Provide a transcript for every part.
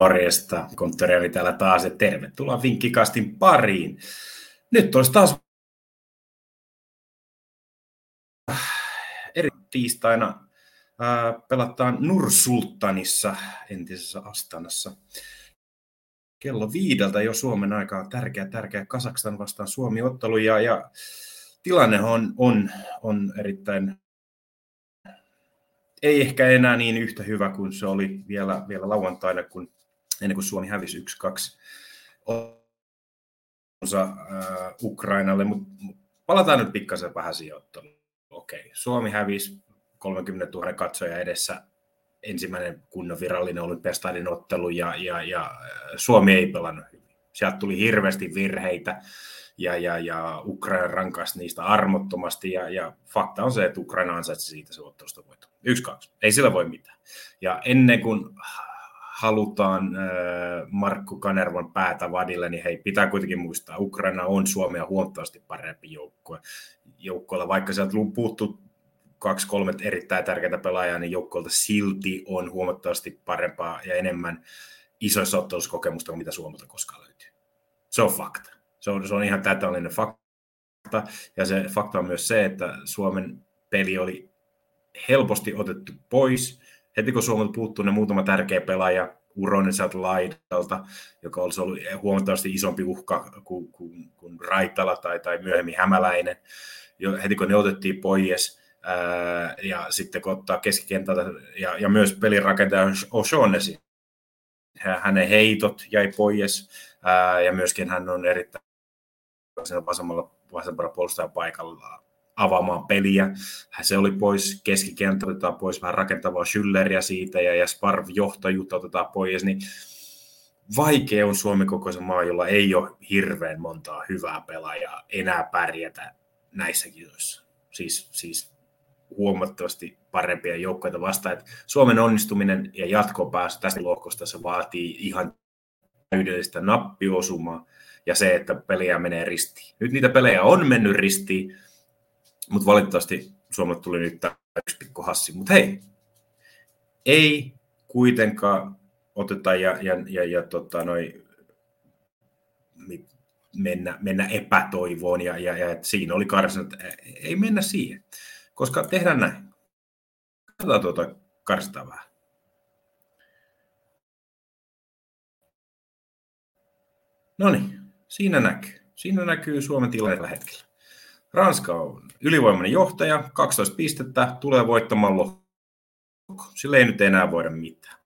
Morjesta, konttori täällä taas ja tervetuloa Vinkkikastin pariin. Nyt olisi taas eri tiistaina pelataan Nursultanissa, entisessä Astanassa. Kello viideltä jo Suomen aikaa tärkeä, tärkeä Kasakstan vastaan Suomi-ottelu ja, ja tilanne on, on, on erittäin ei ehkä enää niin yhtä hyvä kuin se oli vielä, vielä lauantaina, kun, ennen kuin Suomi hävisi 1-2 osa äh, Ukrainalle, mutta mut palataan nyt pikkasen vähän sijoitteluun. Okei, Suomi hävisi 30 000 katsoja edessä ensimmäinen kunnon virallinen olympiastadin ottelu ja, ja, ja Suomi ei pelannut. Sieltä tuli hirveästi virheitä ja, ja, ja Ukraina rankasi niistä armottomasti ja, ja fakta on se, että Ukraina ansaitsi siitä se ottelusta voitto. Yksi, kaksi. Ei sillä voi mitään. Ja ennen kuin halutaan äh, Markku Kanervan päätä vadille, niin hei, pitää kuitenkin muistaa, Ukraina on Suomea huomattavasti parempi joukkue. Joukkoilla, vaikka sieltä puuttuu kaksi, kolme erittäin tärkeää pelaajaa, niin joukkoilta silti on huomattavasti parempaa ja enemmän isoissa otteluskokemusta kuin mitä Suomelta koskaan löytyy. Se on fakta. Se on, se on ihan täydellinen fakta. Ja se fakta on myös se, että Suomen peli oli helposti otettu pois. Heti kun Suomelta puuttuu ne muutama tärkeä pelaaja, Uronen sieltä laidalta, joka olisi ollut huomattavasti isompi uhka kuin, kuin, kuin Raitala tai, tai myöhemmin Hämäläinen. Jo, heti kun ne otettiin pois, ää, ja sitten kun ottaa keskikentältä ja, ja myös pelirakentaja O'Shaughnessy, hänen heitot jäi pois, ja myöskin hän on erittäin vasemmalla, vasemmalla puolustajan paikalla avaamaan peliä. Se oli pois keskikenttä, otetaan pois vähän rakentavaa Schülleriä siitä ja, ja Sparv-johtajuutta otetaan pois, niin vaikea on Suomen kokoisen maa, jolla ei ole hirveän montaa hyvää pelaajaa enää pärjätä näissä kisoissa. Siis, siis huomattavasti parempia joukkoita vastaan. Että Suomen onnistuminen ja jatkopääsy tästä lohkosta se vaatii ihan täydellistä nappiosumaa ja se, että peliä menee ristiin. Nyt niitä pelejä on mennyt ristiin, mutta valitettavasti Suomelle tuli nyt tämä yksi pikku hassi. Mutta hei, ei kuitenkaan oteta ja, ja, ja, ja tota, noi, mennä, mennä epätoivoon ja, ja, ja että siinä oli karsinat. Ei mennä siihen, koska tehdään näin. Katsotaan tuota karsitaan vähän. No niin, siinä näkyy. Siinä näkyy Suomen tilanne hetkellä. Ranska on ylivoimainen johtaja, 12 pistettä, tulee voittamaan lohko. Sillä ei nyt enää voida mitään.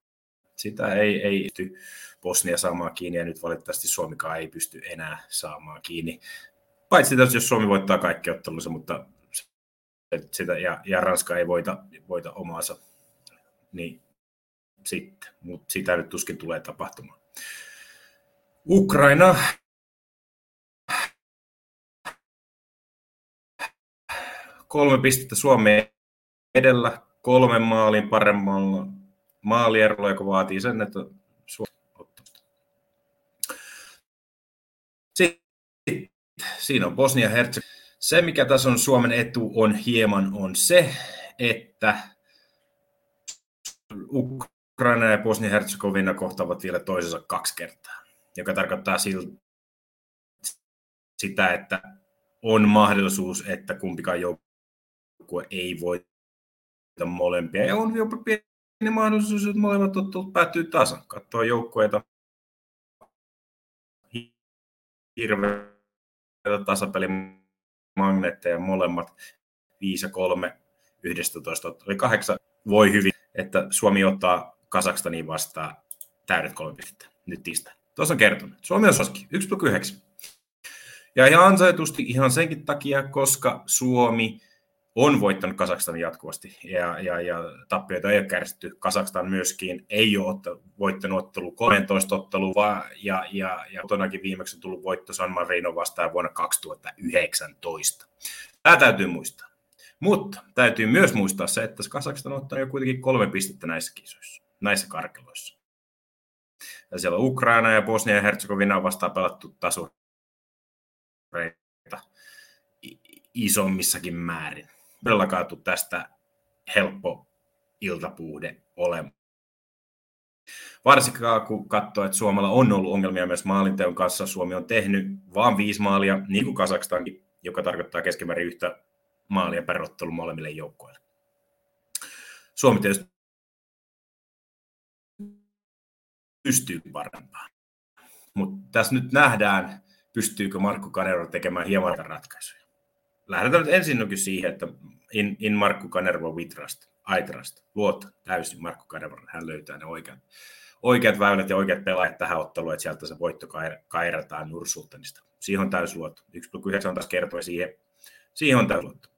Sitä ei, ei pysty Bosnia saamaan kiinni ja nyt valitettavasti Suomikaan ei pysty enää saamaan kiinni. Paitsi jos Suomi voittaa kaikki ottelunsa, mutta sitä, ja, ja Ranska ei voita, voita omaansa, niin sitten, mutta sitä nyt tuskin tulee tapahtumaan. Ukraina. Kolme pistettä Suomeen edellä, kolmen maalin paremmalla maalierolla, joka vaatii sen, että Suomi siinä on bosnia hertseg Se, mikä tässä on Suomen etu, on hieman on se, että Ukraina ja Bosnia-Herzegovina kohtaavat vielä toisensa kaksi kertaa, joka tarkoittaa siltä, sitä, että on mahdollisuus, että kumpikaan joukkue ei voita molempia. Ja on jopa pieni mahdollisuus, että molemmat ottelut päättyy tasan. Katsoa joukkueita hirveitä tasapelimagnetteja molemmat 5 ja 3 11 oli kahdeksan voi hyvin, että Suomi ottaa Kasakstaniin vastaan täydet kolme pistettä nyt tiistaina. Tuossa on kertonut. Suomi on soski, 1,9. Ja ihan ansaitusti ihan senkin takia, koska Suomi on voittanut Kasakstanin jatkuvasti ja, ja, ja tappioita ei ole kärsitty. Kasakstan myöskin ei ole otta, voittanut ottelu 13 ottelua vaan, ja, ja, ja kotonakin viimeksi on tullut voitto San Marino vastaan vuonna 2019. Tämä täytyy muistaa. Mutta täytyy myös muistaa se, että Kasakstan on ottanut jo kuitenkin kolme pistettä näissä kisoissa, näissä karkeloissa. Ja siellä on Ukraina ja Bosnia ja Herzegovina vastaan pelattu taso isommissakin määrin todellakaan tule tästä helppo iltapuhde olemaan. Varsinkin kun katsoo, että Suomella on ollut ongelmia myös maalinteon kanssa. Suomi on tehnyt vain viisi maalia, niin kuin Kasakstankin, joka tarkoittaa keskimäärin yhtä maalia per ottelu molemmille joukkoille. Suomi tietysti pystyy parempaan. Mutta tässä nyt nähdään, pystyykö Markku Kanerva tekemään hieman ratkaisuja. Lähdetään nyt ensin siihen, että in, in Markku Kanerva we trust, I trust, luota täysin Markku Kanerva, hän löytää ne oikeat, oikeat väylät ja oikeat pelaajat tähän otteluun, että sieltä se voitto kairataan Nursultanista. Siihen on täysin luotto. 1,9 taas kertoi siihen. Siihen on täysin luotto.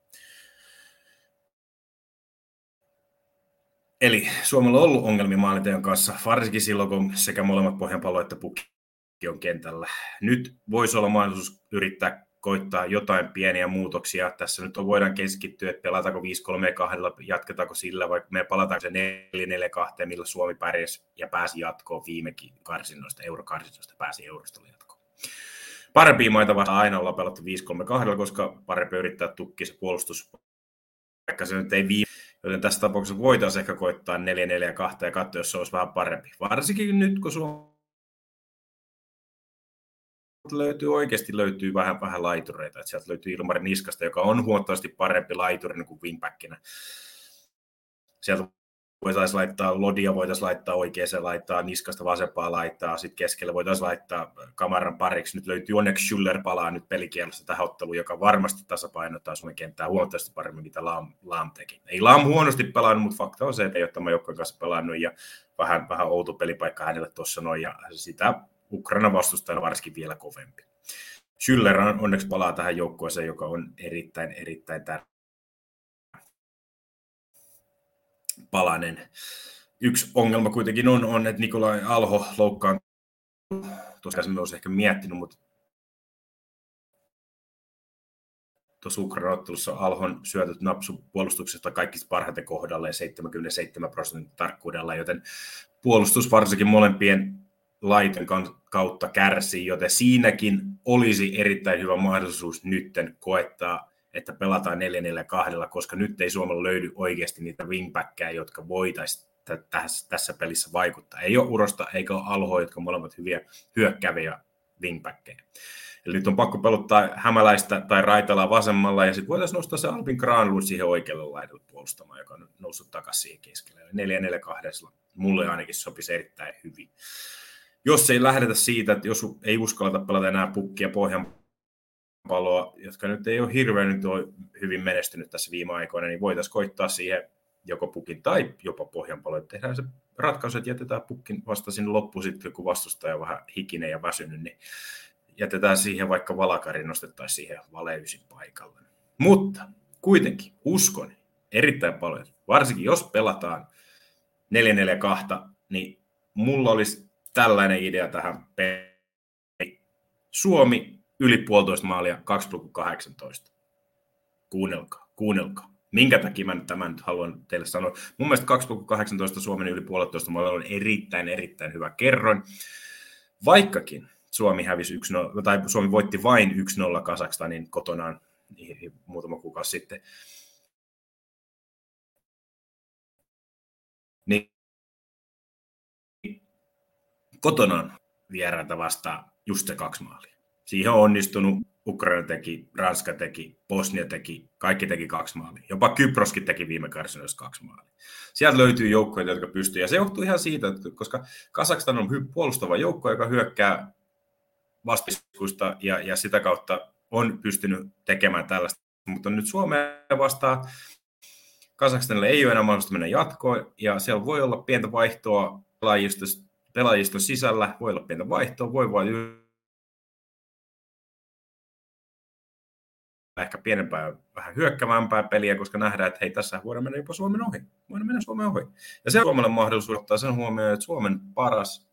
Eli Suomella on ollut ongelmia maalinteon kanssa, varsinkin silloin, kun sekä molemmat pohjanpallo että pukki on kentällä. Nyt voisi olla mahdollisuus yrittää koittaa jotain pieniä muutoksia. Tässä nyt on, voidaan keskittyä, että pelataanko 5 3 2 jatketaanko sillä, vai me palataanko se 4 4 2 millä Suomi pärjäsi ja pääsi jatkoon viimekin karsinnoista, eurokarsinnoista pääsi eurosta jatkoon. Parempia maita vastaan aina ollaan pelattu 5 3 2 koska parempi yrittää tukkia se puolustus, vaikka se nyt ei viime Joten tässä tapauksessa voitaisiin ehkä koittaa 4-4-2 ja katsoa, jos se olisi vähän parempi. Varsinkin nyt, kun Suomi löytyy oikeasti löytyy vähän, vähän laitureita. Että sieltä löytyy Ilmari Niskasta, joka on huomattavasti parempi laituri kuin wingbackinä. Sieltä voitaisiin laittaa Lodia, voitaisiin laittaa oikeaan, laittaa niskasta vasempaa laittaa, sitten keskellä voitaisiin laittaa kamaran pariksi. Nyt löytyy onneksi Schuller palaa nyt pelikielosta tähän otteluun, joka varmasti tasapainottaa Suomen kenttää huomattavasti paremmin, mitä Laam, Laam teki. Ei Laam huonosti pelannut, mutta fakta on se, että ei ole tämän joukkojen kanssa pelannut ja vähän, vähän outo pelipaikka hänelle tuossa noin, ja sitä Ukraina vastustajana varsinkin vielä kovempi. Schüller onneksi palaa tähän joukkueeseen, joka on erittäin, erittäin tärkeä palanen. Yksi ongelma kuitenkin on, on että Nikolai Alho loukkaan. Tosiaan se olisi ehkä miettinyt, mutta tuossa Ukraina ottelussa Alhon syötöt napsu puolustuksesta kaikista parhaiten kohdalle 77 prosentin tarkkuudella, joten puolustus varsinkin molempien laiten kautta kärsii, joten siinäkin olisi erittäin hyvä mahdollisuus nytten koettaa, että pelataan 4-4-2, koska nyt ei Suomella löydy oikeasti niitä wingbackkejä, jotka voitaisiin tässä, pelissä vaikuttaa. Ei ole Urosta eikä ole Alho, jotka molemmat hyviä hyökkäviä wingbackkejä. Eli nyt on pakko peluttaa Hämäläistä tai Raitalaa vasemmalla, ja sitten voitaisiin nostaa se Albin Granlund siihen oikealle laidalle puolustamaan, joka on noussut takaisin siihen keskelle. 4-4-2 mulle ainakin sopisi erittäin hyvin jos ei lähdetä siitä, että jos ei uskalleta pelata enää pukkia pohjan paloa, jotka nyt ei ole hirveän nyt ole hyvin menestynyt tässä viime aikoina, niin voitaisiin koittaa siihen joko pukin tai jopa pohjanpalo, että tehdään se ratkaisu, että jätetään pukkin vasta sinne loppuun sitten, kun vastustaja on vähän hikinen ja väsynyt, niin jätetään siihen vaikka valakari, nostettaisiin siihen valeysin paikalle. Mutta kuitenkin uskon erittäin paljon, varsinkin jos pelataan 4-4-2, niin mulla olisi tällainen idea tähän peliin. Suomi yli puolitoista maalia 2,18. Kuunnelkaa, kuunnelkaa. Minkä takia mä nyt tämän nyt haluan teille sanoa? Mun mielestä 2,18 Suomen yli puolitoista maalia on erittäin, erittäin hyvä kerroin. Vaikkakin Suomi hävisi 1 tai Suomi voitti vain 1-0 Kasakstanin kotonaan muutama kuukausi sitten. Niin kotonaan vieraita vastaan just se kaksi maalia. Siihen on onnistunut, Ukraina teki, Ranska teki, Bosnia teki, kaikki teki kaksi maalia. Jopa Kyproskin teki viime karsinoissa kaksi maalia. Sieltä löytyy joukkoja, jotka pystyy, ja se johtuu ihan siitä, että koska Kasakstan on puolustava joukko, joka hyökkää vastiskuista ja, ja sitä kautta on pystynyt tekemään tällaista. Mutta nyt Suomea vastaan Kasakstanille ei ole enää mahdollista mennä jatkoon, ja siellä voi olla pientä vaihtoa pelaajista pelaajiston sisällä, voi olla pientä vaihtoa, voi voi ehkä pienempää, vähän hyökkävämpää peliä, koska nähdään, että hei, tässä voidaan mennä jopa Suomen ohi. Voidaan mennä Suomen ohi. Ja se Suomelle mahdollisuus ottaa sen huomioon, että Suomen paras,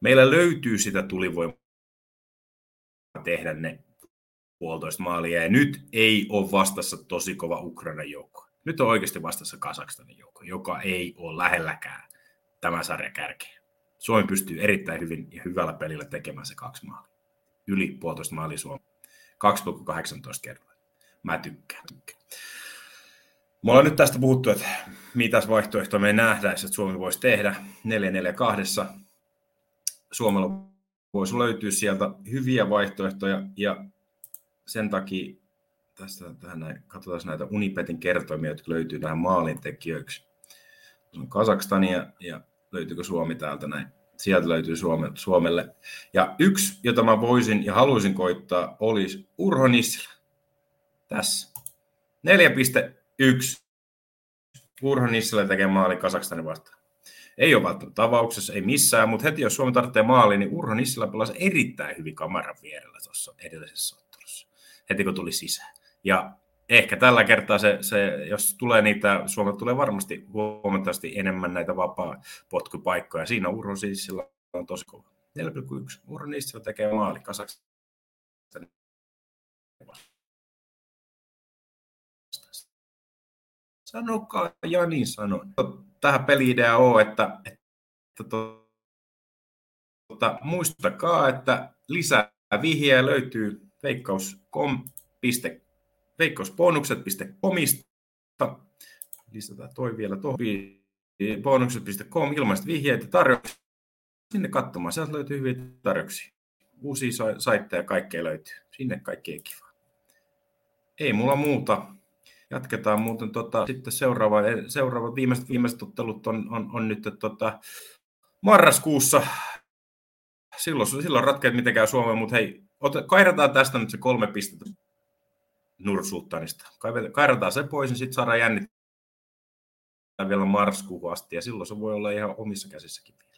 meillä löytyy sitä tulivoimaa tehdä ne puolitoista maalia, ja nyt ei ole vastassa tosi kova Ukrainan joukko. Nyt on oikeasti vastassa Kasakstanin joukko, joka ei ole lähelläkään tämän sarjan kärkeä. Suomi pystyy erittäin hyvin ja hyvällä pelillä tekemään se kaksi maalia. Yli puolitoista maalia Suomi. 2,18 kertaa. Mä tykkään. tykkään. Me ollaan nyt tästä puhuttu, että mitäs vaihtoehtoja me nähdään, että Suomi voisi tehdä 4-4-2. Suomella voisi löytyä sieltä hyviä vaihtoehtoja ja sen takia tästä tähän näin, katsotaan näitä Unipetin kertoimia, jotka löytyy tähän maalintekijöiksi. Se on Kazakstania ja löytyykö Suomi täältä näin. Sieltä löytyy Suome, Suomelle. Ja yksi, jota mä voisin ja haluaisin koittaa, olisi Urho Nissilä. Tässä. 4,1. Urho Nissilä tekee maali Kazakstanin vastaan. Ei ole välttämättä tavauksessa, ei missään, mutta heti jos Suomi tarvitsee maali, niin Urho Nissilä pelasi erittäin hyvin kamaran vierellä tuossa edellisessä ottelussa, heti kun tuli sisään. Ja ehkä tällä kertaa se, se jos tulee niitä, Suomelle tulee varmasti huomattavasti enemmän näitä vapaa potkupaikkoja. Siinä Urho Nissilä on tosi kova. 4,1. Urho Nissilä tekee maali Kasakstan. Sanokaa Jani sanon tähän peliidea ole, että, että tuota, muistakaa, että lisää vihjeä löytyy veikkaus.com, veikkausbonukset.comista. Lisätään toi vielä tuohon bonukset.com ilmaiset vihjeitä tarjouksia. Sinne katsomaan, sieltä löytyy hyviä tarjouksia. Uusia saitteja kaikkea löytyy. Sinne kaikkea kiva. Ei mulla muuta jatketaan muuten tota, sitten seuraava, seuraava viimeiset, viimeiset ottelut on, on, on nyt tota, marraskuussa. Silloin, silloin ratkeet miten käy Suomeen, mutta hei, kairataan tästä nyt se kolme pistettä Nursultanista. Kairataan se pois, niin sitten saadaan jännittää vielä marraskuun asti, ja silloin se voi olla ihan omissa käsissäkin vielä.